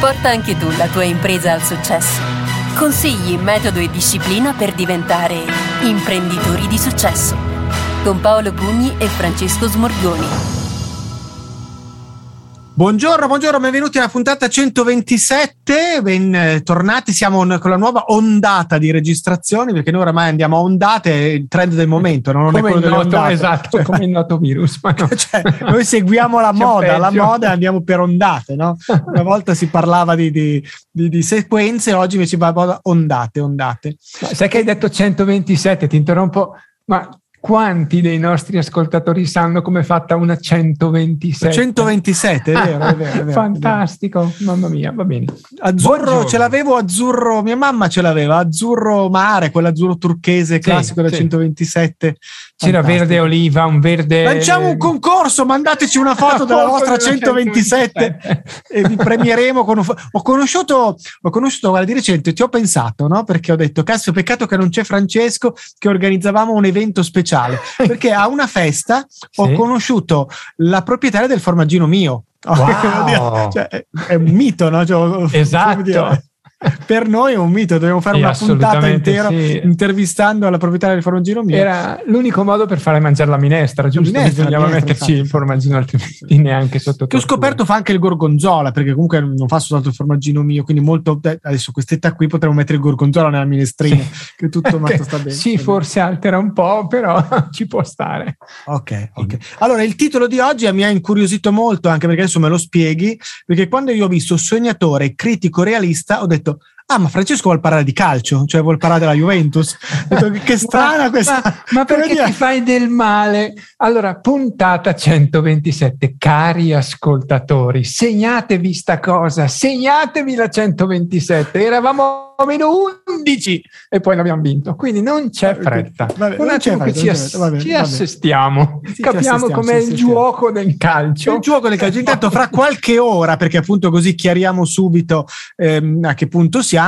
Porta anche tu la tua impresa al successo. Consigli, metodo e disciplina per diventare imprenditori di successo. Con Paolo Pugni e Francesco Smorgoni. Buongiorno, buongiorno, benvenuti alla puntata 127, bentornati, siamo con la nuova ondata di registrazioni perché noi oramai andiamo a ondate, il trend del momento, non come è quello noto, delle ondate. Esatto, come il noto virus. No. cioè, noi seguiamo la moda, la moda e andiamo per ondate, no? Una volta si parlava di, di- di- di sequenze, oggi invece va a ondate, ondate. Ma sai che hai detto 127, ti interrompo, ma quanti dei nostri ascoltatori sanno come è fatta una 127? 127, è vero, è vero, è vero, è vero. Fantastico, mamma mia, va bene. Azzurro, Buongiorno. ce l'avevo azzurro, mia mamma ce l'aveva, azzurro mare, quell'azzurro turchese classico da sì. 127. C'era Fantastico. verde oliva, un verde... Lanciamo un concorso, mandateci una foto della vostra 127 e vi premieremo con un ho conosciuto ho conosciuto guarda di recente ti ho pensato no perché ho detto cazzo peccato che non c'è Francesco che organizzavamo un evento speciale perché a una festa ho Sì. conosciuto la proprietaria del formaggino mio Wow. Cioè, è, è un mito no Cioè, Esatto. per noi è un mito dobbiamo fare Sì, una puntata intera sì. intervistando la proprietaria del formaggino mio Era l'unico modo per fare mangiare la minestra, giusto? minestra, Bisognava la minestra, metterci infatti. il formaggino altrimenti neanche sotto che ho tortura. scoperto fa anche il gorgonzola perché comunque non fa soltanto il formaggino mio quindi molto eh, adesso quest'età qui potremmo mettere il gorgonzola nella minestrina Sì. che tutto matto sta bene Sì, forse altera un po', però ci può stare. ok ok allora il titolo di oggi mi ha incuriosito molto anche perché adesso me lo spieghi perché quando io ho visto sognatore critico realista ho detto detto ah ma Francesco vuol parlare di calcio cioè vuol parlare della Juventus che strana Ma- questa Ma, ma perché ti fai del male? Allora, puntata 127, cari ascoltatori, segnatevi sta cosa, segnatevi la 127. Eravamo a meno 11 e poi l'abbiamo vinto. Quindi non c'è fretta. Vabbè, Un attimo che fretta, ci, ass- fretta. Va bene, ci va bene. assestiamo, Sì, capiamo com'è il gioco del calcio. Il gioco del calcio. Intanto, fra qualche ora, perché appunto così chiariamo subito ehm, a che punto siamo,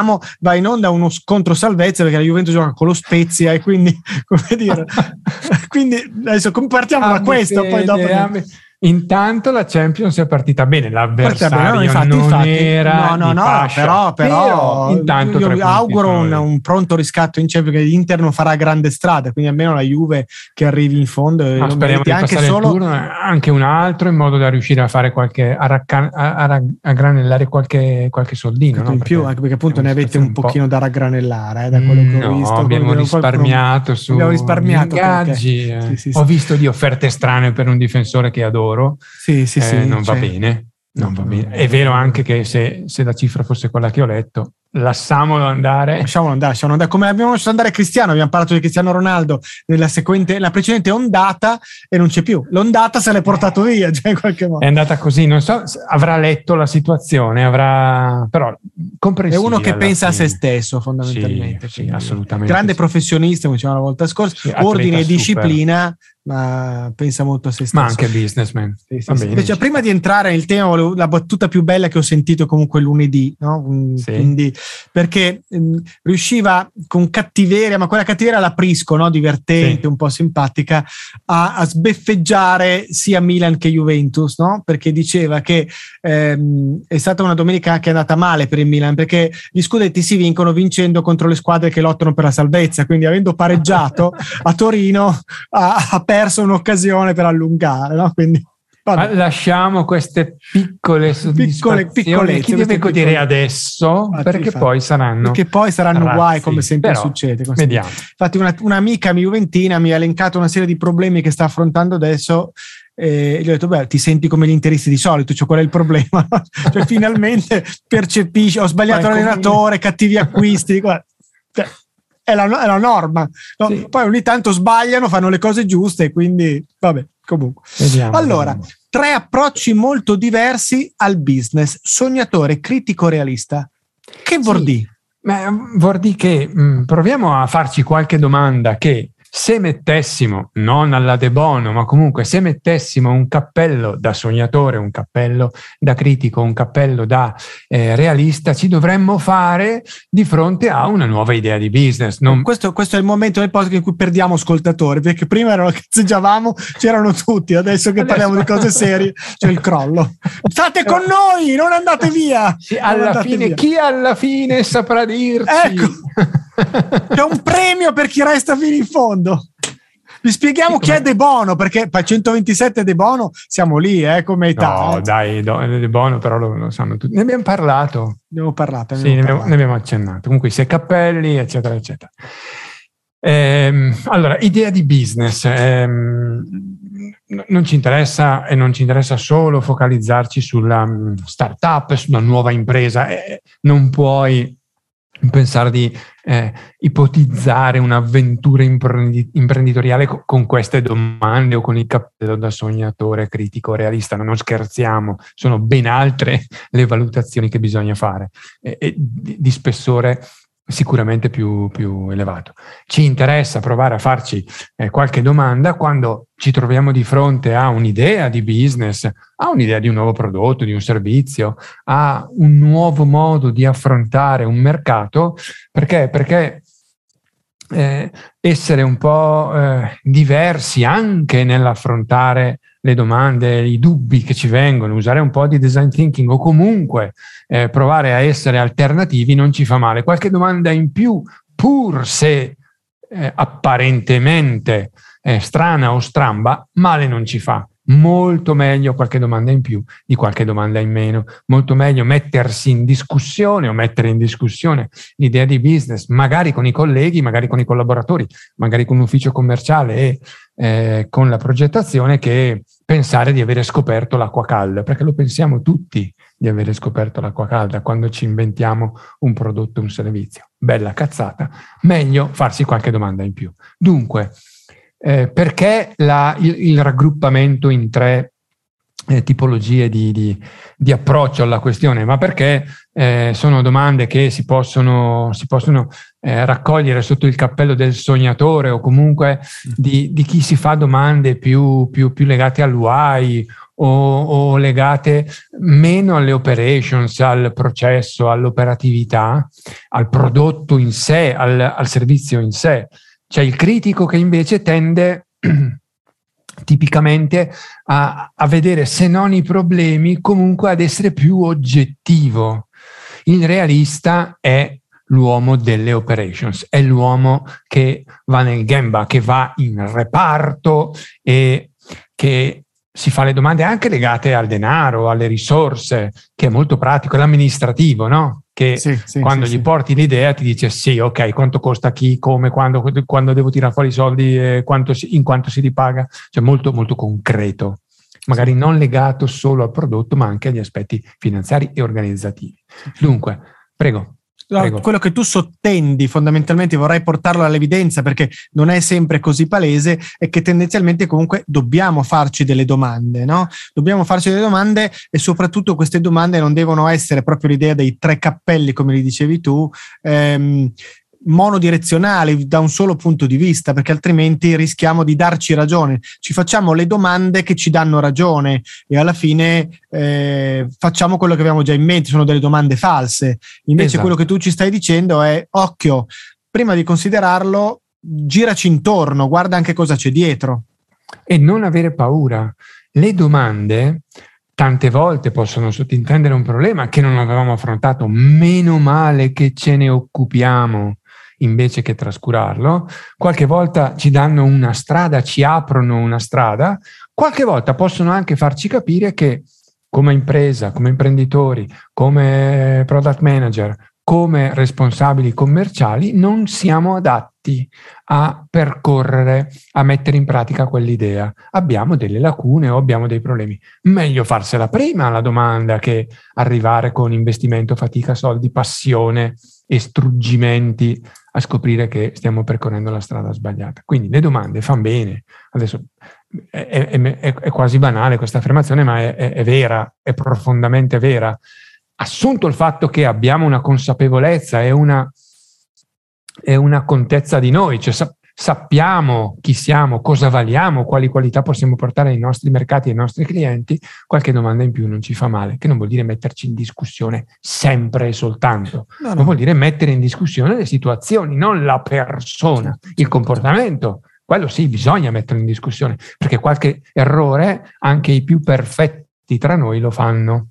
va in onda uno scontro salvezza perché la Juventus gioca con lo Spezia e quindi, come dire, quindi adesso com- partiamo da questo, poi fede, dopo. abbi- Intanto la Champions è partita bene, l'avversario Partita bene, no, infatti, non infatti. era no, no, no, fascia. però, però, intanto io punti auguro un, un pronto riscatto in Champions perché l'Inter non farà grande strada, quindi almeno la Juve che arrivi in fondo e Ma lo speriamo di anche passare solo il turno, eh, anche un altro in modo da riuscire a fare qualche a, racca- a, a a granellare qualche, qualche soldino no? in più, anche perché appunto ne avete un pochino da raggranellare eh, da quello che ho No, visto. abbiamo Quindi qualcuno- risparmiato su abbiamo risparmiato ingaggi. perché- eh. sì, sì, sì. Ho visto di offerte strane per un difensore che adoro. Sì, sì, eh, sì, non va bene. Non va bene. È vero anche che se, se la cifra fosse quella che ho letto, lasciamolo andare. Lasciamolo andare, lasciamolo andare. Come abbiamo lasciato andare Cristiano, abbiamo parlato di Cristiano Ronaldo nella, sequente, la precedente ondata e non c'è più. L'ondata se l'è portato via, cioè in qualche modo. È andata così, non so, avrà letto la situazione, avrà però È comprensibile. uno che pensa a fine. se stesso, fondamentalmente. Sì, sì, assolutamente Grande sì. professionista, come dicevamo la volta scorsa, Sì, ordine e super. Ma pensa molto a se stesso. Ma anche businessman. Sì, sì, sì. Invece, prima di entrare nel tema, la battuta più bella che ho sentito comunque lunedì, no? Quindi, perché mm, riusciva con cattiveria, ma quella cattiveria la Prisco, no? divertente, un po' simpatica, a, a sbeffeggiare sia Milan che Juventus, no? perché diceva che ehm, è stata una domenica che è andata male per il Milan, perché gli scudetti si vincono vincendo contro le squadre che lottano per la salvezza, quindi avendo pareggiato a Torino ha, ha perso un'occasione per allungare. No? Quindi, vabbè. Lasciamo queste piccole soddisfazioni piccolezze, chi deve godere piccole- adesso Infatti, perché infatti. poi saranno Perché poi saranno razzi. guai come sempre Però, succede. Come vediamo Infatti, una, un'amica juventina mi ha elencato una serie di problemi che sta affrontando adesso. E gli ho detto: Beh, ti senti come gli interisti di solito, cioè qual è il problema? cioè, finalmente percepisci: ho sbagliato l'allenatore, cattivi acquisti. guarda, è, la, è la norma. no? Sì. Poi ogni tanto sbagliano, fanno le cose giuste, quindi vabbè, comunque. vediamo, Allora, vediamo. tre approcci molto diversi al business: sognatore, critico, realista. Che vuol Sì. dire? Ma vuol dire che mh, proviamo a farci qualche domanda che Se mettessimo, non alla De Bono, ma comunque se mettessimo un cappello da sognatore, un cappello da critico, un cappello da eh, realista, ci dovremmo fare di fronte a una nuova idea di business. Non... Questo, questo, è il momento del podcast in cui perdiamo ascoltatori, perché prima erano cazzeggiavamo, c'erano tutti, adesso che adesso... parliamo di cose serie c'è il crollo. State con noi, non andate via! Sì, alla andate fine, via. chi alla fine saprà dirci? Ecco. C'è un premio per chi resta fino in fondo. Vi spieghiamo chi è De Bono, perché per 127 De Bono siamo lì, eh, come età. No, dai, De Bono però lo, lo, sanno tutti. Ne abbiamo parlato. Ne abbiamo parlato. Ne sì, abbiamo, parlato. ne abbiamo accennato. Comunque i sei cappelli, eccetera, eccetera. Ehm, allora, idea di business. Ehm, non ci interessa e non ci interessa solo focalizzarci sulla mm, startup, sulla nuova impresa. Eh, non puoi pensare di eh, ipotizzare un'avventura imprenditoriale co- con queste domande o con il cappello da sognatore, critico, realista. Non scherziamo, sono ben altre le valutazioni che bisogna fare e, e di, di spessore sicuramente più, più, elevato. Ci interessa provare a farci eh, qualche domanda quando ci troviamo di fronte a un'idea di business, a un'idea di un nuovo prodotto, di un servizio, a un nuovo modo di affrontare un mercato, perché? Perché eh, essere un po' eh, diversi anche nell'affrontare le domande, i dubbi che ci vengono, usare un po' di design thinking o comunque eh, provare a essere alternativi non ci fa male. Qualche domanda in più, pur se eh, apparentemente eh, strana o stramba, male non ci fa. Molto meglio qualche domanda in più di qualche domanda in meno. Molto meglio mettersi in discussione o mettere in discussione l'idea di business, magari con i colleghi, magari con i collaboratori, magari con l'ufficio commerciale e eh, con la progettazione che pensare di avere scoperto l'acqua calda, perché lo pensiamo tutti di avere scoperto l'acqua calda quando ci inventiamo un prodotto, un servizio. Bella cazzata, meglio farsi qualche domanda in più. Dunque, eh, perché la, il, il, raggruppamento in tre eh, tipologie di, di, di, approccio alla questione? Ma perché eh, sono domande che si possono, si possono eh, raccogliere sotto il cappello del sognatore o comunque di, di chi si fa domande più, più, più legate all'UI o, o, legate meno alle operations, al processo, all'operatività, al prodotto in sé, al, al servizio in sé. C'è il critico che invece tende tipicamente a, a, vedere se non i problemi, comunque ad essere più oggettivo. Il realista è l'uomo delle operations, è l'uomo che va nel gamba, che va in reparto e che si fa le domande anche legate al denaro, alle risorse, che è molto pratico, l'amministrativo, no? Che sì, sì, quando sì, gli porti l'idea ti dice sì, ok, quanto costa chi, come, quando, quando devo tirare fuori i soldi, eh, quanto si, in quanto si ripaga, cioè molto, molto concreto, magari non legato solo al prodotto, ma anche agli aspetti finanziari e organizzativi. Dunque, prego. No, quello che tu sottendi fondamentalmente, vorrei portarlo all'evidenza perché non è sempre così palese, è che tendenzialmente comunque dobbiamo farci delle domande, no? Dobbiamo farci delle domande e soprattutto queste domande non devono essere proprio l'idea dei tre cappelli, come li dicevi tu, ehm, monodirezionali da un solo punto di vista, perché altrimenti rischiamo di darci ragione. Ci facciamo le domande che ci danno ragione e alla fine eh, facciamo quello che abbiamo già in mente, sono delle domande false. Invece esatto. quello che tu ci stai dicendo è occhio, prima di considerarlo, giraci intorno, guarda anche cosa c'è dietro. E non avere paura. Le domande tante volte possono sottintendere un problema che non avevamo affrontato. Meno male che ce ne occupiamo invece che trascurarlo. Qualche volta ci danno una strada, ci aprono una strada, qualche volta possono anche farci capire che come impresa, come imprenditori, come product manager, come responsabili commerciali non siamo adatti a percorrere, a mettere in pratica quell'idea. Abbiamo delle lacune o abbiamo dei problemi. Meglio farsela prima la domanda che arrivare con investimento, fatica, soldi, passione e struggimenti a scoprire che stiamo percorrendo la strada sbagliata. Quindi le domande fanno bene. Adesso è, è, è, è quasi banale questa affermazione, ma è, vera, è profondamente vera. Assunto il fatto che abbiamo una consapevolezza e una, una contezza di noi, cioè sappiamo chi siamo, cosa valiamo, quali qualità possiamo portare ai nostri mercati e ai nostri clienti, qualche domanda in più non ci fa male, che non vuol dire metterci in discussione sempre e soltanto, no, no. ma vuol dire mettere in discussione le situazioni, non la persona, il comportamento. Quello sì, bisogna metterlo in discussione, perché qualche errore anche i più perfetti tra noi lo fanno.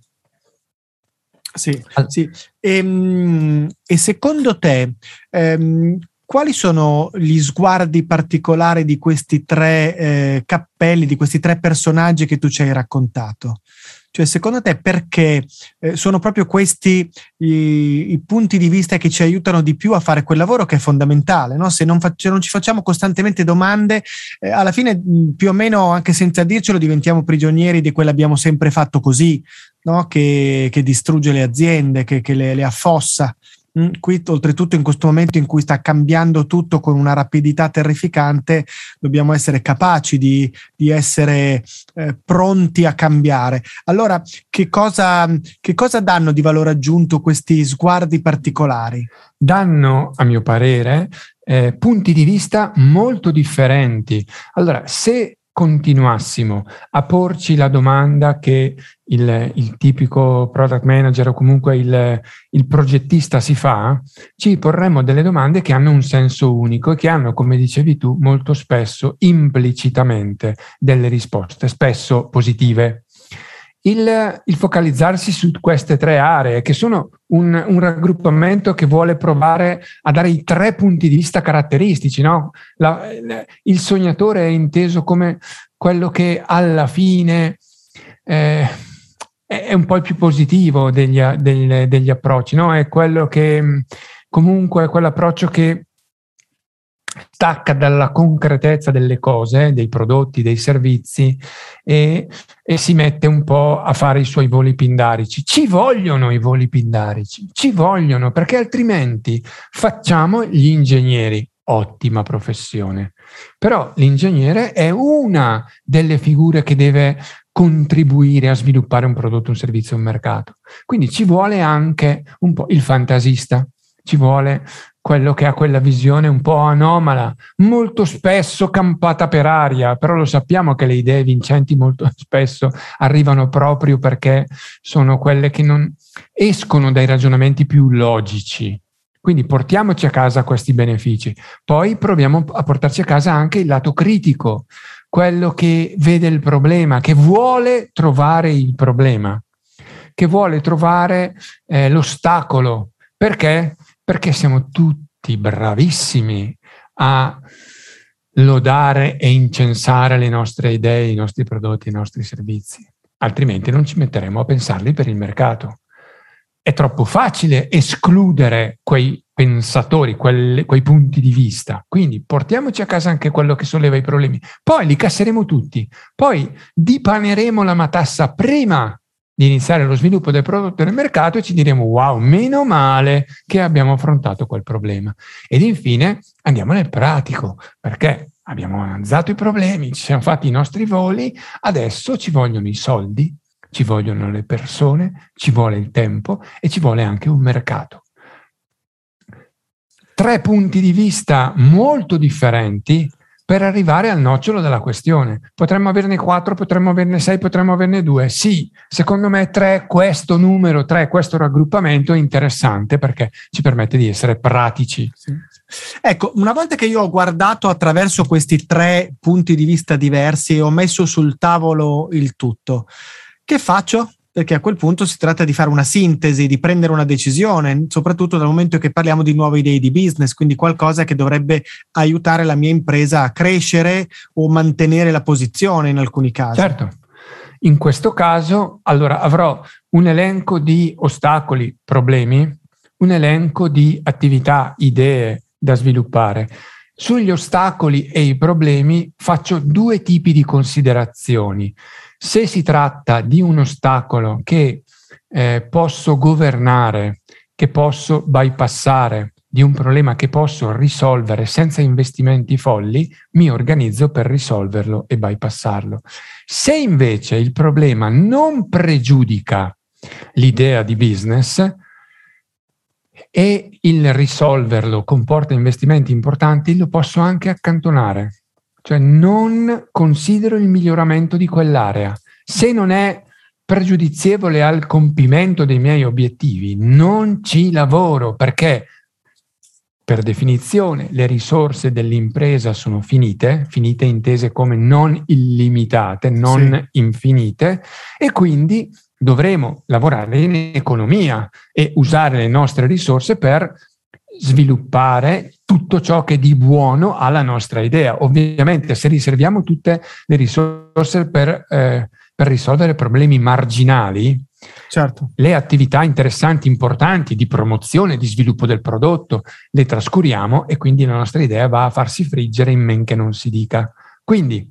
Sì, sì. E, ehm, e secondo te ehm, quali sono gli sguardi particolari di questi tre eh, cappelli, di questi tre personaggi che tu ci hai raccontato? Cioè, secondo te perché eh, sono proprio questi i, i, punti di vista che ci aiutano di più a fare quel lavoro che è fondamentale? No? Se non, fa- non, ci facciamo costantemente domande, eh, alla fine più o meno, anche senza dircelo, diventiamo prigionieri di quell'abbiamo sempre fatto così, no? che, che, distrugge le aziende, che, che le, le affossa. Mm, qui, oltretutto, in questo momento in cui sta cambiando tutto con una rapidità terrificante, dobbiamo essere capaci di, di essere eh, pronti a cambiare. Allora, che cosa, che cosa danno di valore aggiunto questi sguardi particolari? Danno, a mio parere, eh, punti di vista molto differenti. Allora, se continuassimo a porci la domanda che il, il tipico product manager o comunque il, il, progettista si fa, ci porremmo delle domande che hanno un senso unico e che hanno, come dicevi tu, molto spesso implicitamente delle risposte, spesso positive. Il, il, focalizzarsi su queste tre aree, che sono un, un, raggruppamento che vuole provare a dare i tre punti di vista caratteristici. No? La, il sognatore è inteso come quello che alla fine eh, è un po' il più positivo degli, degli, degli approcci, no? è quello che comunque è quell'approccio che stacca dalla concretezza delle cose, dei prodotti, dei servizi e, e, si mette un po' a fare i suoi voli pindarici. Ci vogliono i voli pindarici, ci vogliono perché altrimenti facciamo gli ingegneri. Ottima professione. Però l'ingegnere è una delle figure che deve contribuire a sviluppare un prodotto, un servizio, un mercato. Quindi ci vuole anche un po' il fantasista, ci vuole quello che ha quella visione un po' anomala, molto spesso campata per aria, però lo sappiamo che le idee vincenti molto spesso arrivano proprio perché sono quelle che non escono dai ragionamenti più logici. Quindi portiamoci a casa questi benefici. Poi proviamo a portarci a casa anche il lato critico, quello che vede il problema, che vuole trovare il problema, che vuole trovare eh, l'ostacolo. Perché? Perché siamo tutti bravissimi a lodare e incensare le nostre idee, i nostri prodotti, i nostri servizi. Altrimenti non ci metteremo a pensarli per il mercato. È troppo facile escludere quei pensatori, quelle, quei punti di vista. Quindi portiamoci a casa anche quello che solleva i problemi. Poi li casseremo tutti. Poi dipaneremo la matassa prima di iniziare lo sviluppo del prodotto nel mercato e ci diremo wow, meno male che abbiamo affrontato quel problema. Ed infine andiamo nel pratico, perché abbiamo analizzato i problemi, ci siamo fatti i nostri voli, adesso ci vogliono i soldi, ci vogliono le persone, ci vuole il tempo e ci vuole anche un mercato. Tre punti di vista molto differenti per arrivare al nocciolo della questione. Potremmo averne quattro, potremmo averne sei, potremmo averne due. Sì, secondo me tre, questo numero, tre, questo raggruppamento è interessante perché ci permette di essere pratici. Sì. Ecco, una volta che io ho guardato attraverso questi tre punti di vista diversi e ho messo sul tavolo il tutto, che faccio? Perché a quel punto si tratta di fare una sintesi, di prendere una decisione, soprattutto dal momento che parliamo di nuove idee di business, quindi qualcosa che dovrebbe aiutare la mia impresa a crescere o mantenere la posizione in alcuni casi. Certo. In questo caso, allora avrò un elenco di ostacoli, problemi, un elenco di attività, idee da sviluppare. Sugli ostacoli e i problemi faccio due tipi di considerazioni. Se si tratta di un ostacolo che eh, posso governare, che posso bypassare, di un problema che posso risolvere senza investimenti folli, mi organizzo per risolverlo e bypassarlo. Se invece il problema non pregiudica l'idea di business, e il risolverlo comporta investimenti importanti, lo posso anche accantonare. Cioè non considero il miglioramento di quell'area. Se non è pregiudizievole al compimento dei miei obiettivi, non ci lavoro perché per definizione le risorse dell'impresa sono finite, finite intese come non illimitate, non sì. infinite, e quindi dovremo lavorare in economia e usare le nostre risorse per sviluppare tutto ciò che di buono ha la nostra idea. Ovviamente se riserviamo tutte le risorse per, eh, per risolvere problemi marginali, certo. le attività interessanti, importanti di promozione, di sviluppo del prodotto, le trascuriamo e quindi la nostra idea va a farsi friggere in men che non si dica. Quindi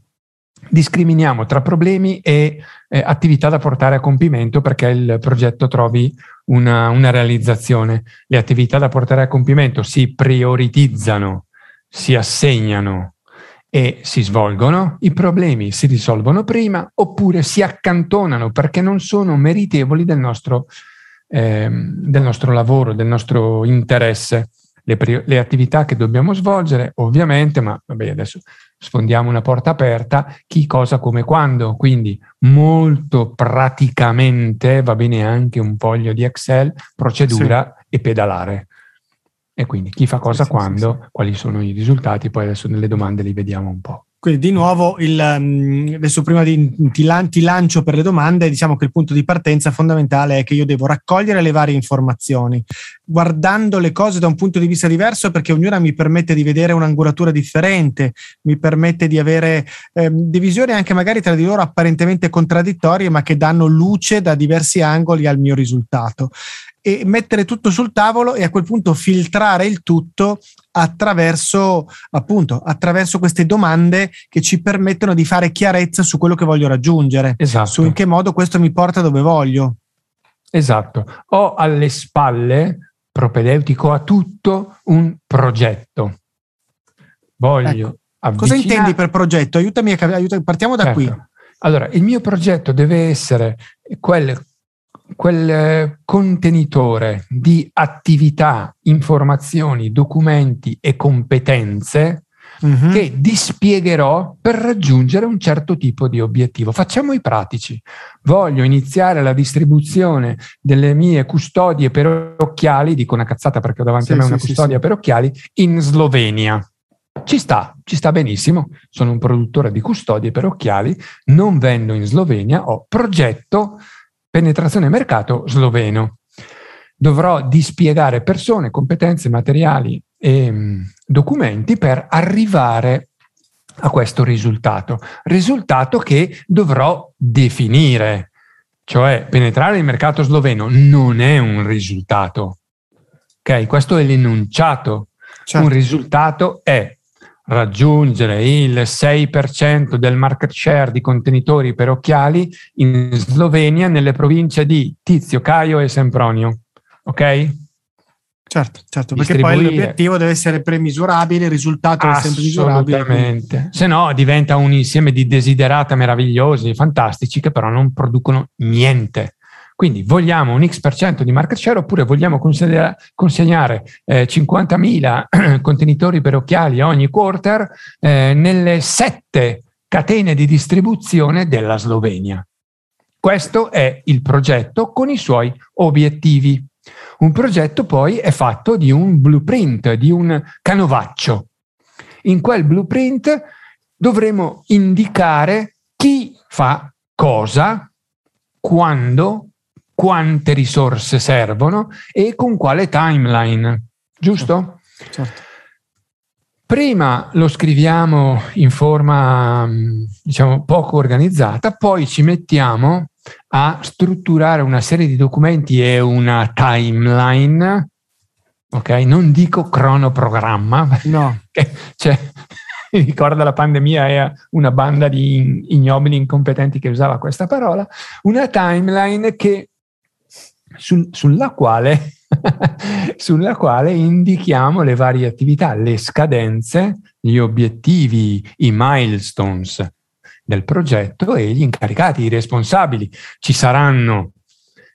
discriminiamo tra problemi e eh, attività da portare a compimento perché il progetto trovi una, una realizzazione. Le attività da portare a compimento si prioritizzano, si assegnano e si svolgono, i problemi si risolvono prima oppure si accantonano perché non sono meritevoli del nostro, eh, del nostro lavoro, del nostro interesse. Le, le, attività che dobbiamo svolgere, ovviamente, ma vabbè, adesso sfondiamo una porta aperta, chi, cosa, come, quando. Quindi molto praticamente va bene anche un foglio di Excel, procedura sì. e pedalare. E quindi chi fa cosa sì, quando, sì, quali sono i risultati, poi adesso nelle domande li vediamo un po'. Quindi di nuovo, il, mm, adesso prima di ti, ti, lancio per le domande, diciamo che il punto di partenza fondamentale è che io devo raccogliere le varie informazioni, guardando le cose da un punto di vista diverso perché ognuna mi permette di vedere un'angolatura differente, mi permette di avere eh, divisioni anche magari tra di loro apparentemente contraddittorie, ma che danno luce da diversi angoli al mio risultato e mettere tutto sul tavolo e a quel punto filtrare il tutto attraverso appunto attraverso queste domande che ci permettono di fare chiarezza su quello che voglio raggiungere, esatto. su in che modo questo mi porta dove voglio. Esatto, ho alle spalle propedeutico a tutto un progetto. Voglio ecco. Cosa intendi per progetto? Aiutami a aiutami, partiamo da certo. qui. Allora, il mio progetto deve essere quel quel eh, contenitore di attività, informazioni, documenti e competenze uh-huh. che dispiegherò per raggiungere un certo tipo di obiettivo. Facciamo i pratici. Voglio iniziare la distribuzione delle mie custodie per occhiali, dico una cazzata perché ho davanti sì, a me una sì, custodia sì, per occhiali, in Slovenia. Ci sta, ci sta benissimo. Sono un produttore di custodie per occhiali, non vendo in Slovenia, ho progetto penetrazione mercato sloveno. Dovrò dispiegare persone, competenze, materiali e mh, mm, documenti per arrivare a questo risultato. Risultato che dovrò definire, cioè penetrare il mercato sloveno non è un risultato. Ok, questo è l'enunciato. Certo. Un risultato è raggiungere il 6% del market share di contenitori per occhiali in Slovenia nelle province di Tizio, Caio e Sempronio. Ok? Certo, certo, perché poi l'obiettivo deve essere premisurabile, il risultato deve sempre misurabile. Assolutamente. Se no diventa un insieme di desiderata meravigliosi, fantastici, che però non producono niente. Quindi vogliamo un X% di market share oppure vogliamo consegnare eh, 50.000 contenitori per occhiali ogni quarter eh, nelle sette catene di distribuzione della Slovenia. Questo è il progetto con i suoi obiettivi. Un progetto poi è fatto di un blueprint, di un canovaccio. In quel blueprint dovremo indicare chi fa cosa, quando, quante risorse servono e con quale timeline, giusto? Certo. Prima lo scriviamo in forma, diciamo, poco organizzata, poi ci mettiamo a strutturare una serie di documenti e una timeline, ok? Non dico cronoprogramma, no. cioè, mi ricorda la pandemia e una banda di ignobili incompetenti che usava questa parola, una timeline che sul, sulla, quale, sulla quale indichiamo le varie attività, le scadenze, gli obiettivi, i milestones del progetto e gli incaricati, i responsabili. Ci saranno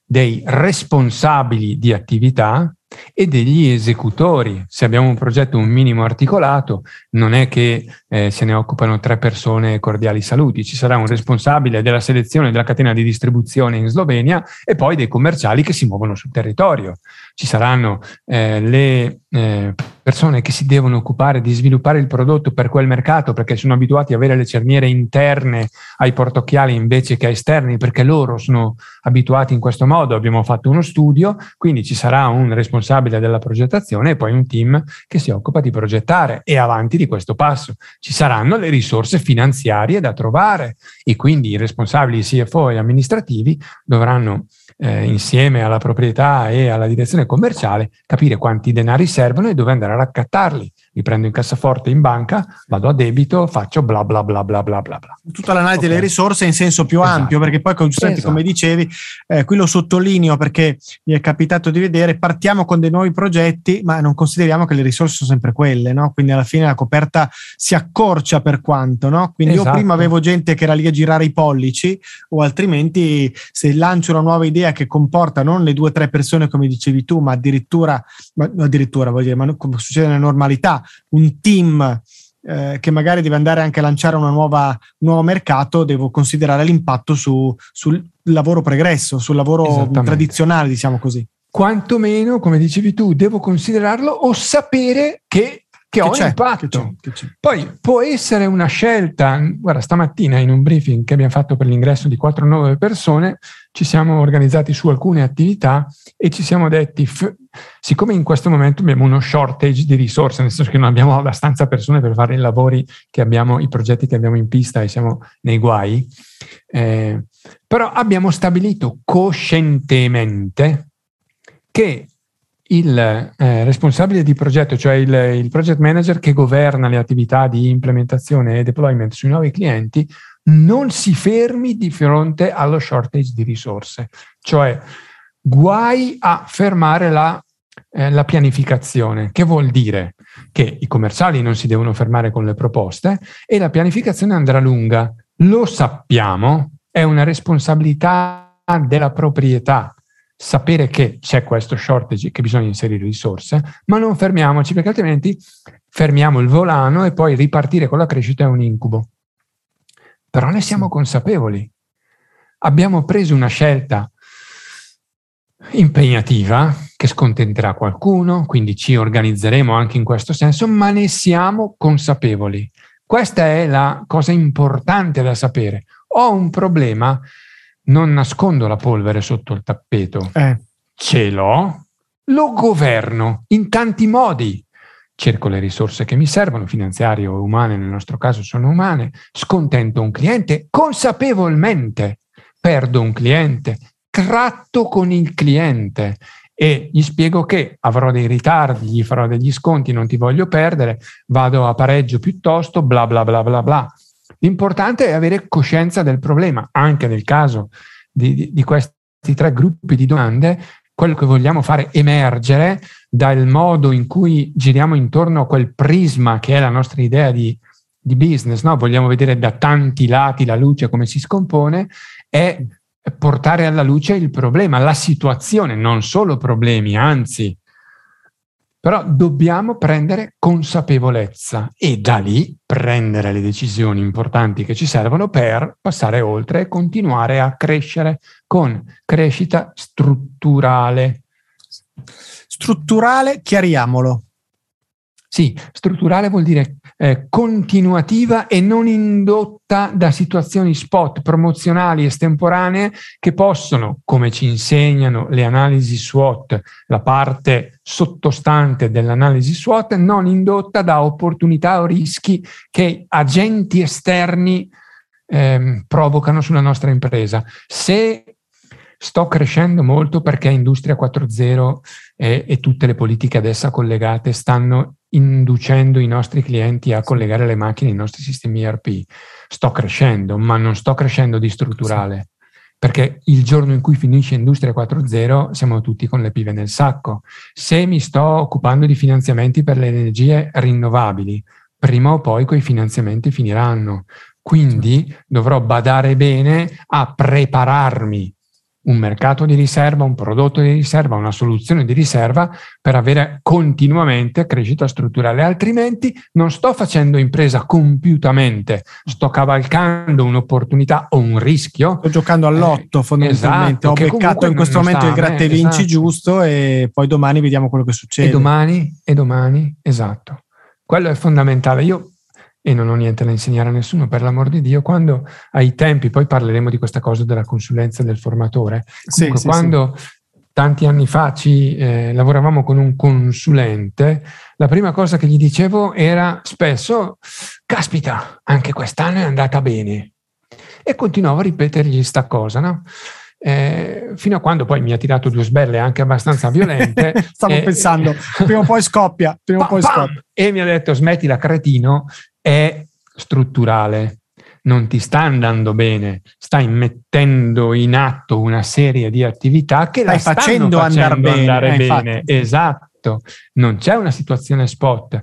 dei responsabili di attività e degli esecutori. Se abbiamo un progetto un minimo articolato, non è che eh, se ne occupano tre persone cordiali saluti, ci sarà un responsabile della selezione della catena di distribuzione in Slovenia e poi dei commerciali che si muovono sul territorio. Ci saranno eh, le eh, persone che si devono occupare di sviluppare il prodotto per quel mercato perché sono abituati a avere le cerniere interne ai portocchiali invece che esterni perché loro sono abituati in questo modo. Abbiamo fatto uno studio, quindi ci sarà un responsabile della progettazione e poi un team che si occupa di progettare e avanti di questo passo. Ci saranno le risorse finanziarie da trovare e quindi i responsabili CFO e amministrativi dovranno eh, insieme alla proprietà e alla direzione commerciale capire quanti denari servono e dove andare a raccattarli li prendo in cassaforte in banca, vado a debito, faccio bla bla bla bla bla bla. Tutta l'analisi okay. delle risorse in senso più esatto. ampio, perché poi esatto. come dicevi, eh, qui lo sottolineo perché mi è capitato di vedere, partiamo con dei nuovi progetti, ma non consideriamo che le risorse sono sempre quelle, no? Quindi alla fine la coperta si accorcia per quanto, no? Quindi esatto. io prima avevo gente che era lì a girare i pollici, o altrimenti se lancio una nuova idea che comporta non le due o tre persone come dicevi tu, ma addirittura, ma addirittura voglio dire, ma come succede nella normalità, un team eh, che magari deve andare anche a lanciare nuova, un nuovo mercato, devo considerare l'impatto su, sul lavoro pregresso, sul lavoro tradizionale, diciamo così. Quantomeno, come dicevi tu, devo considerarlo o sapere che che, che ho impatto. Che c'è, c'è. Poi può essere una scelta, guarda, stamattina in un briefing che abbiamo fatto per l'ingresso di quattro nuove persone, ci siamo organizzati su alcune attività e ci siamo detti, f- siccome in questo momento abbiamo uno shortage di risorse, nel senso che non abbiamo abbastanza persone per fare i lavori che abbiamo, i progetti che abbiamo in pista e siamo nei guai, eh, però abbiamo stabilito coscientemente che il eh, responsabile di progetto, cioè il, il, project manager che governa le attività di implementazione e deployment sui nuovi clienti, non si fermi di fronte allo shortage di risorse, cioè guai a fermare la, eh, la pianificazione, che vuol dire? Che i commerciali non si devono fermare con le proposte e la pianificazione andrà lunga. Lo sappiamo, è una responsabilità della proprietà sapere che c'è questo shortage, che bisogna inserire risorse, ma non fermiamoci perché altrimenti fermiamo il volano e poi ripartire con la crescita è un incubo. Però ne siamo consapevoli. Abbiamo preso una scelta impegnativa che scontenterà qualcuno, quindi ci organizzeremo anche in questo senso, ma ne siamo consapevoli. Questa è la cosa importante da sapere. Ho un problema, non nascondo la polvere sotto il tappeto, eh. ce l'ho, lo governo in tanti modi. Cerco le risorse che mi servono, finanziarie o umane, nel nostro caso sono umane, scontento un cliente consapevolmente, perdo un cliente, tratto con il cliente e gli spiego che avrò dei ritardi, gli farò degli sconti, non ti voglio perdere, vado a pareggio piuttosto, bla bla bla bla bla. L'importante è avere coscienza del problema, anche nel caso di, di, di questi tre gruppi di domande, quello che vogliamo fare emergere dal modo in cui giriamo intorno a quel prisma che è la nostra idea di, di business, no? vogliamo vedere da tanti lati la luce come si scompone, è portare alla luce il problema, la situazione, non solo problemi, anzi però dobbiamo prendere consapevolezza e da lì prendere le decisioni importanti che ci servono per passare oltre e continuare a crescere con crescita strutturale. Strutturale, chiariamolo. Sì, strutturale vuol dire eh, continuativa e non indotta da situazioni spot promozionali estemporanee che possono, come ci insegnano le analisi SWOT, la parte sottostante dell'analisi SWOT, non indotta da opportunità o rischi che agenti esterni eh, provocano sulla nostra impresa. Se sto crescendo molto perché Industria 4.0 e, e tutte le politiche ad essa collegate stanno inducendo i nostri clienti a collegare le macchine ai nostri sistemi ERP. Sto crescendo, ma non sto crescendo di strutturale. Perché il giorno in cui finisce Industria 4.0 siamo tutti con le pive nel sacco. Se mi sto occupando di finanziamenti per le energie rinnovabili, prima o poi quei finanziamenti finiranno. Quindi dovrò badare bene a prepararmi un mercato di riserva, un prodotto di riserva, una soluzione di riserva per avere continuamente crescita strutturale, altrimenti non sto facendo impresa compiutamente, sto cavalcando un'opportunità o un rischio. Sto giocando all'otto eh, fondamentalmente, esatto, ho beccato in questo momento il gratte vinci esatto. giusto e poi domani vediamo quello che succede. E domani, e domani, esatto. Quello è fondamentale. Io e non ho niente da insegnare a nessuno, per l'amor di Dio, quando ai tempi, poi parleremo di questa cosa della consulenza del formatore, Comunque, sì, quando sì. tanti anni fa ci eh, lavoravamo con un consulente, la prima cosa che gli dicevo era spesso, caspita, anche quest'anno è andata bene. E continuavo a ripetergli sta cosa, no? Eh, fino a quando poi mi ha tirato due sbelle anche abbastanza violente. Stavo eh, pensando, prima o poi scoppia, prima o poi scoppia. E mi ha detto smettila cretino è strutturale, non ti sta andando bene, stai mettendo in atto una serie di attività che stai la facendo, andare bene. Andare eh, bene. Esatto, non c'è una situazione spot.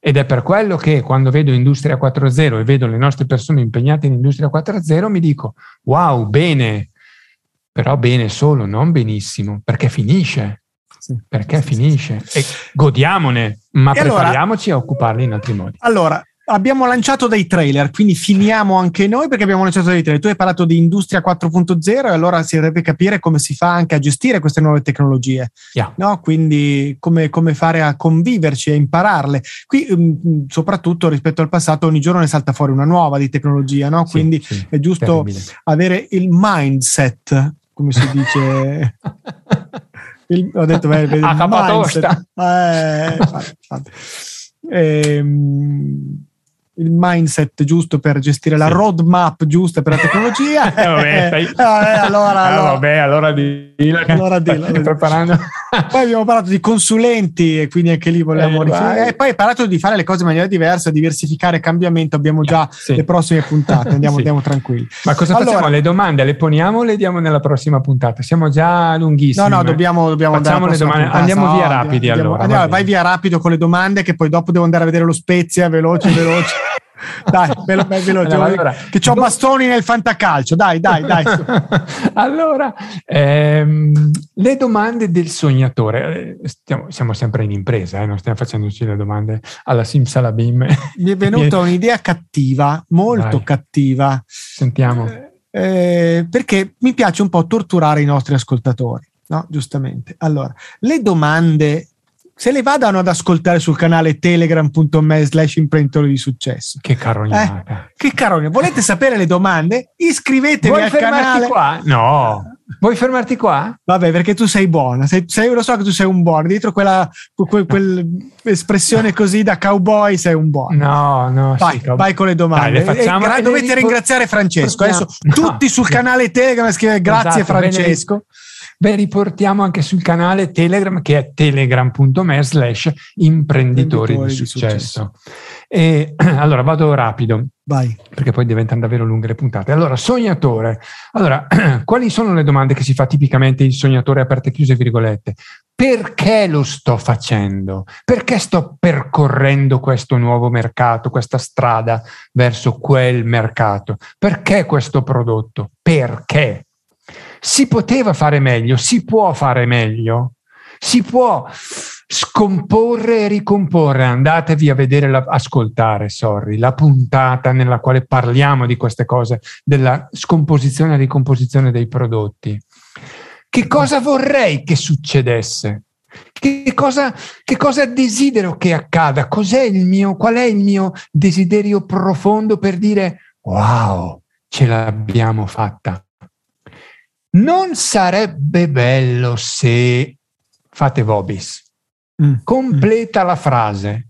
Ed è per quello che quando vedo Industria 4.0 e vedo le nostre persone impegnate in Industria 4.0 mi dico, wow, bene, però bene solo, non benissimo, perché finisce. Sì, perché sì, finisce sì. e godiamone, ma e prepariamoci allora, a occuparli in altri modi. Allora, abbiamo lanciato dei trailer, quindi finiamo anche noi perché abbiamo lanciato dei trailer. Tu hai parlato di Industria 4.0 e allora si dovrebbe capire come si fa anche a gestire queste nuove tecnologie, yeah. no? quindi come, come, fare a conviverci e impararle. Qui um, soprattutto rispetto al passato ogni giorno ne salta fuori una nuova di tecnologia, no? quindi sì, sì, è giusto terribile. avere il mindset, come si dice. il, ho detto, beh, il mindset. Eh, fate, fate. Il mindset giusto per gestire la roadmap giusta per la tecnologia. eh, vabbè, stai... eh, allora, allora. Eh, vabbè, allora dillo. Allora preparando. poi abbiamo parlato di consulenti e quindi anche lì vogliamo eh, E poi hai parlato di fare le cose in maniera diversa, diversificare, cambiamento. Abbiamo già sì. le prossime puntate, andiamo, sì. andiamo tranquilli. Ma cosa allora, facciamo? Le domande le poniamo o le diamo nella prossima puntata? Siamo già lunghissimi. No, no, dobbiamo, dobbiamo Facciamo le domande. Andiamo no, via rapidi andiamo, allora. Andiamo, vai via rapido con le domande che poi dopo devo andare a vedere lo Spezia, veloce, veloce. dai, bello, bello, veloce. Allora, allora, che ho bastoni nel fantacalcio. Dai, dai, dai. allora, ehm, le domande del sognatore. Eh, stiamo, siamo sempre in impresa, eh, non stiamo facendoci le domande alla Simsalabim. Mi è venuta un'idea cattiva, molto dai. cattiva. Sentiamo. Eh, perché mi piace un po' torturare i nostri ascoltatori. No, giustamente. Allora, le domande se le vadano ad ascoltare sul canale telegram.me slash imprenditori di successo. Che carognata. Eh, che carognata. Volete sapere le domande? Iscrivetevi Vuoi al canale. qua? No. Vuoi fermarti qua? Vabbè, perché tu sei buona. Sei, sei, lo so che tu sei un buono. Dietro quella, quel, quell'espressione così da cowboy sei un buono. No, no. Vai, sì, vai con le domande. Dai, le e, gra- dovete ringraziare Francesco. Adesso no, tutti sul canale Telegram scrivono grazie esatto, Francesco. Bene Beh, riportiamo anche sul canale Telegram che è telegram.me slash imprenditori di successo. E, allora vado rapido. Vai. Perché poi diventano davvero lunghe le puntate. Allora, sognatore. Allora, quali sono le domande che si fa tipicamente il sognatore aperte e chiuse virgolette? Perché lo sto facendo? Perché sto percorrendo questo nuovo mercato, questa strada verso quel mercato? Perché questo prodotto? Perché? Si poteva fare meglio, si può fare meglio, si può scomporre e ricomporre. Andatevi a vedere, la, ascoltare, sorry, la puntata nella quale parliamo di queste cose, della scomposizione e ricomposizione dei prodotti. Che cosa vorrei che succedesse? Che cosa, che cosa, desidero che accada? Cos'è il mio, qual è il mio desiderio profondo per dire wow, ce l'abbiamo fatta? Non sarebbe bello se fate vobis. Mm. Completa mm. la frase.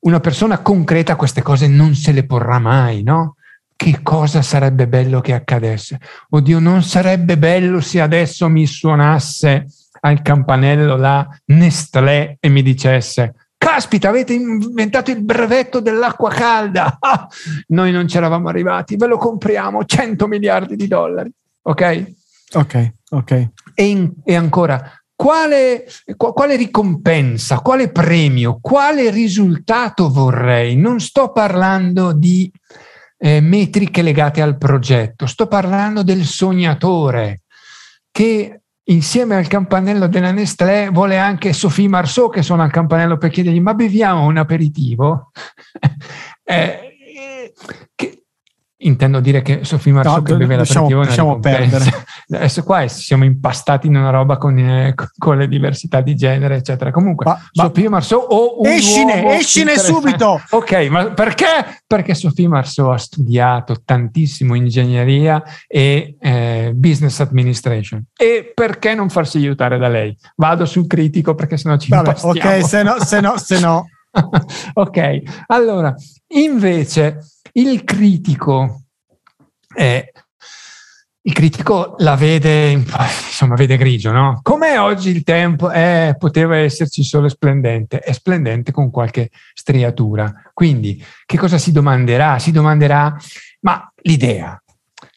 Una persona concreta queste cose non se le porrà mai, no? Che cosa sarebbe bello che accadesse? Oddio, non sarebbe bello se adesso mi suonasse al campanello la Nestlé e mi dicesse Caspita, avete inventato il brevetto dell'acqua calda. Ah, noi non ci eravamo arrivati, ve lo compriamo 100 miliardi di dollari. Ok? Ok, ok. E, in, e ancora, quale, quale, ricompensa, quale premio, quale risultato vorrei? Non sto parlando di eh, metriche legate al progetto, sto parlando del sognatore che insieme al campanello della Nestlé vuole anche Sophie Marceau che suona al campanello per chiedergli ma beviamo un aperitivo? eh, che, intendo dire che Sofì Marceau no, che beve l'aperitivo lasciamo perdere. Adesso qua siamo impastati in una roba con, eh, con le diversità di genere eccetera. Comunque ma, Sofì Marceau o un escine, escine subito! Ok ma perché? perché Sofì Marceau ha studiato tantissimo ingegneria e eh, business administration. E perché non farsi aiutare da lei? Vado sul critico perché sennò ci Vabbè, ok se no se no se no ok allora invece il critico, eh, il critico la vede, insomma, vede grigio, no? Come oggi il tempo eh, poteva esserci solo splendente, è splendente con qualche striatura. Quindi, che cosa si domanderà? Si domanderà, ma l'idea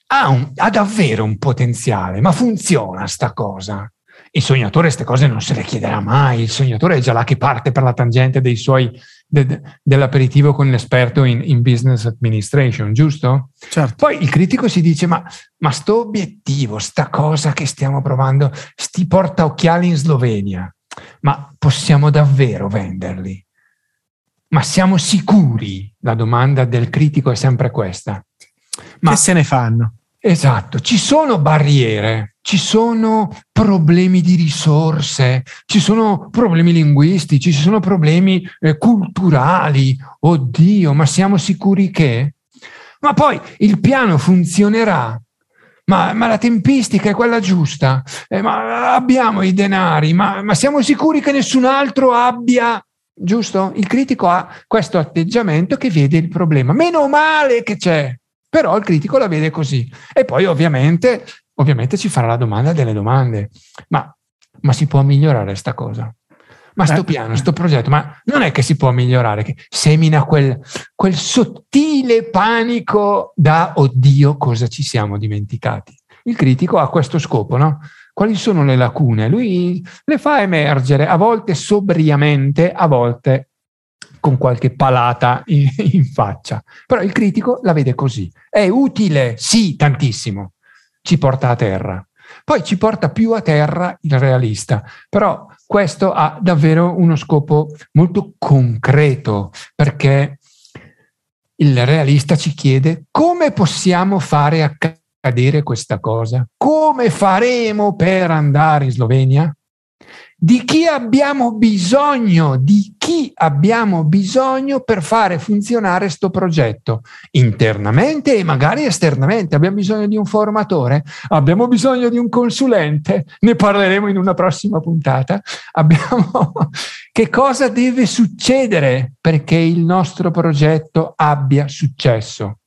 ha, un, ha davvero un potenziale, ma funziona sta cosa? Il sognatore queste cose non se le chiederà mai, il sognatore è già là che parte per la tangente dei suoi, de, dell'aperitivo con l'esperto in, in, business administration, giusto? Certo. Poi il critico si dice, ma, ma sto obiettivo, sta cosa che stiamo provando, sti porta occhiali in Slovenia, ma possiamo davvero venderli? Ma siamo sicuri? La domanda del critico è sempre questa. Ma che se ne fanno? Esatto, ci sono barriere, ci sono problemi di risorse, ci sono problemi linguistici, ci sono problemi eh, culturali. Oddio, ma siamo sicuri che? Ma poi il piano funzionerà? Ma, ma la tempistica è quella giusta? Eh, ma abbiamo i denari? Ma, ma siamo sicuri che nessun altro abbia giusto? Il critico ha questo atteggiamento che vede il problema. Meno male che c'è, però il critico la vede così. E poi ovviamente, ovviamente ci farà la domanda delle domande. Ma, ma si può migliorare questa cosa? Ma sto eh. piano, sto progetto, ma non è che si può migliorare, che semina quel, quel sottile panico da oddio cosa ci siamo dimenticati. Il critico ha questo scopo, no? Quali sono le lacune? Lui le fa emergere, a volte sobriamente, a volte con qualche palata in, in, faccia. Però il critico la vede così. È utile, sì, tantissimo. Ci porta a terra. Poi ci porta più a terra il realista. Però questo ha davvero uno scopo molto concreto, perché il realista ci chiede come possiamo fare accadere questa cosa? Come faremo per andare in Slovenia? Di chi abbiamo bisogno, di chi abbiamo bisogno per fare funzionare questo progetto internamente e magari esternamente. Abbiamo bisogno di un formatore, abbiamo bisogno di un consulente, ne parleremo in una prossima puntata. Abbiamo che cosa deve succedere perché il nostro progetto abbia successo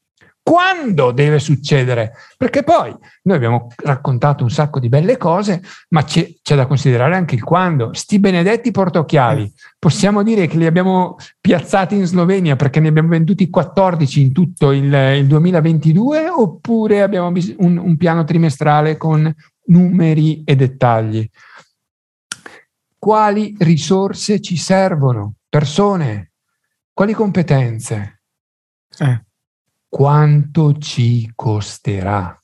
quando deve succedere, perché poi noi abbiamo raccontato un sacco di belle cose, ma c'è, c'è da considerare anche il quando. Sti benedetti portocchiali, possiamo dire che li abbiamo piazzati in Slovenia perché ne abbiamo venduti 14 in tutto il, il 2022 oppure abbiamo un, un piano trimestrale con numeri e dettagli? Quali risorse ci servono? Persone? Quali competenze? Eh quanto ci costerà.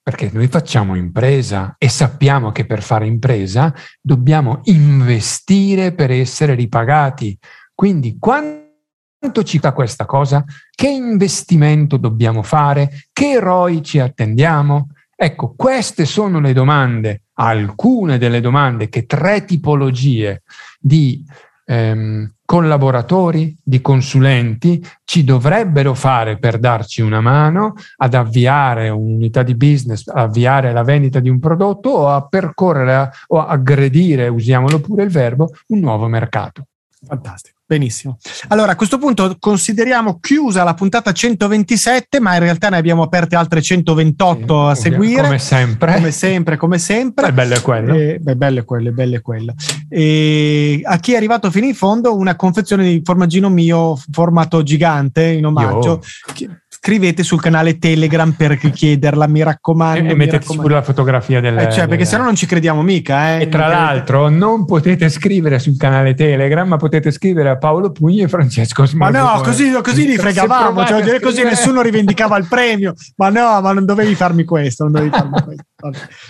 Perché noi facciamo impresa e sappiamo che per fare impresa dobbiamo investire per essere ripagati. Quindi quanto ci dà questa cosa? Che investimento dobbiamo fare? Che eroi ci attendiamo? Ecco, queste sono le domande, alcune delle domande che tre tipologie di ehm, collaboratori, di consulenti ci dovrebbero fare per darci una mano ad avviare un'unità di business, avviare la vendita di un prodotto o a percorrere o aggredire, usiamolo pure il verbo, un nuovo mercato. Fantastico. Benissimo. Allora, a questo punto consideriamo chiusa la puntata 127, ma in realtà ne abbiamo aperte altre 128 sì, a seguire. Come sempre. Come sempre, come sempre. Beh, bello è quello. E, beh, bello è quello, bello è quello. E a chi è arrivato fino in fondo, una confezione di formaggino mio formato gigante in omaggio. Io scrivete sul canale Telegram per chiederla, mi raccomando. E, mettete pure la fotografia del... Eh, cioè, perché se no non ci crediamo mica. Eh. E tra l'altro non potete scrivere sul canale Telegram, ma potete scrivere a Paolo Pugni e Francesco Smargo. Ma no, così, così li fregavamo, cioè, così nessuno rivendicava il premio. Ma no, ma non dovevi farmi questo, non dovevi farmi questo.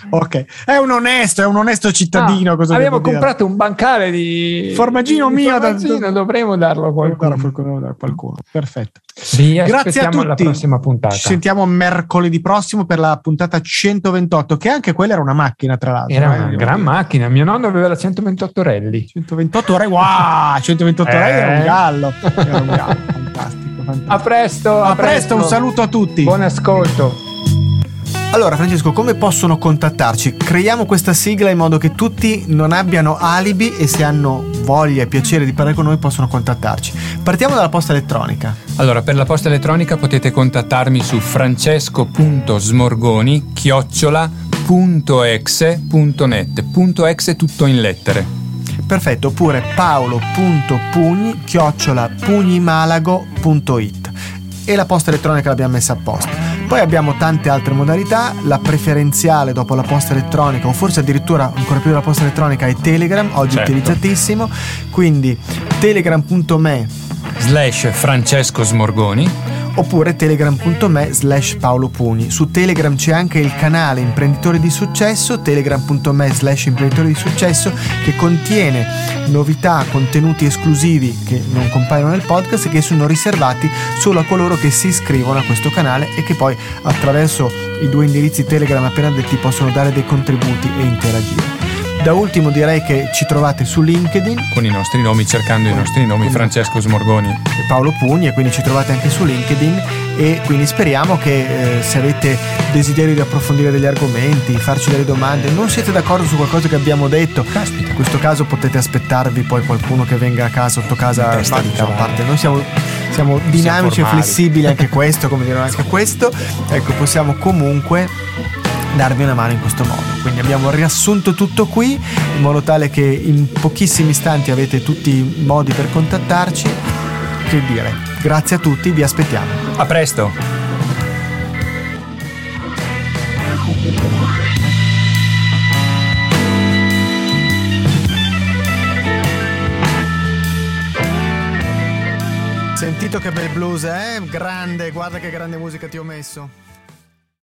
ok, è un onesto, è un onesto cittadino. Ah, abbiamo comprato un bancale di formaggino mio. Formaggino, da... dovremmo darlo a qualcuno. qualcuno, qualcuno. Perfetto. Vi Grazie a tutti. Prossima puntata. Ci sentiamo mercoledì prossimo per la puntata 128, che anche quella era una macchina, tra l'altro. Era eh, una gran macchina. Mio nonno aveva la 128 rally. 128 rally, wow! 128 eh. rally era un gallo. Era un gallo, fantastico, fantastico. A presto, a, a presto, presto, un saluto a tutti. Buon ascolto. Allora, Francesco, come possono contattarci? Creiamo questa sigla in modo che tutti non abbiano alibi e se hanno voglia e piacere di parlare con noi possono contattarci. Partiamo dalla posta elettronica. Allora, per la posta elettronica potete contattarmi su francesco.smorgoni chiocciola.exe.net. Punto exe tutto in lettere. Perfetto, oppure paolo.pugni chiocciola pugnimalago.it e la posta elettronica l'abbiamo messa apposta. Poi abbiamo tante altre modalità, la preferenziale dopo la posta elettronica o forse addirittura ancora più la posta elettronica è Telegram, oggi certo. utilizzatissimo, quindi telegram.me slash Francesco Smorgoni oppure telegram.me slash Paolo Pugni. Su Telegram c'è anche il canale Imprenditori di Successo, telegram.me slash Imprenditori di Successo, che contiene novità, contenuti esclusivi che non compaiono nel podcast e che sono riservati solo a coloro che si iscrivono a questo canale e che poi attraverso i due indirizzi Telegram appena detti possono dare dei contributi e interagire. Da ultimo direi che ci trovate su LinkedIn. Con i nostri nomi, cercando i nostri nomi, Francesco Smorgoni e Paolo Pugni, e quindi ci trovate anche su LinkedIn e quindi speriamo che eh, se avete desiderio di approfondire degli argomenti, farci delle domande, non siete d'accordo su qualcosa che abbiamo detto, Caspita. in questo caso potete aspettarvi poi qualcuno che venga a casa sotto casa, a parte, noi siamo siamo dinamici e flessibili anche questo, come dire anche questo. Ecco, possiamo comunque darvi una mano in questo modo. Quindi abbiamo riassunto tutto qui in modo tale che in pochissimi istanti avete tutti i modi per contattarci. Che dire, grazie a tutti, vi aspettiamo. A presto! Sentito che bel blues, eh? Grande, guarda che grande musica ti ho messo.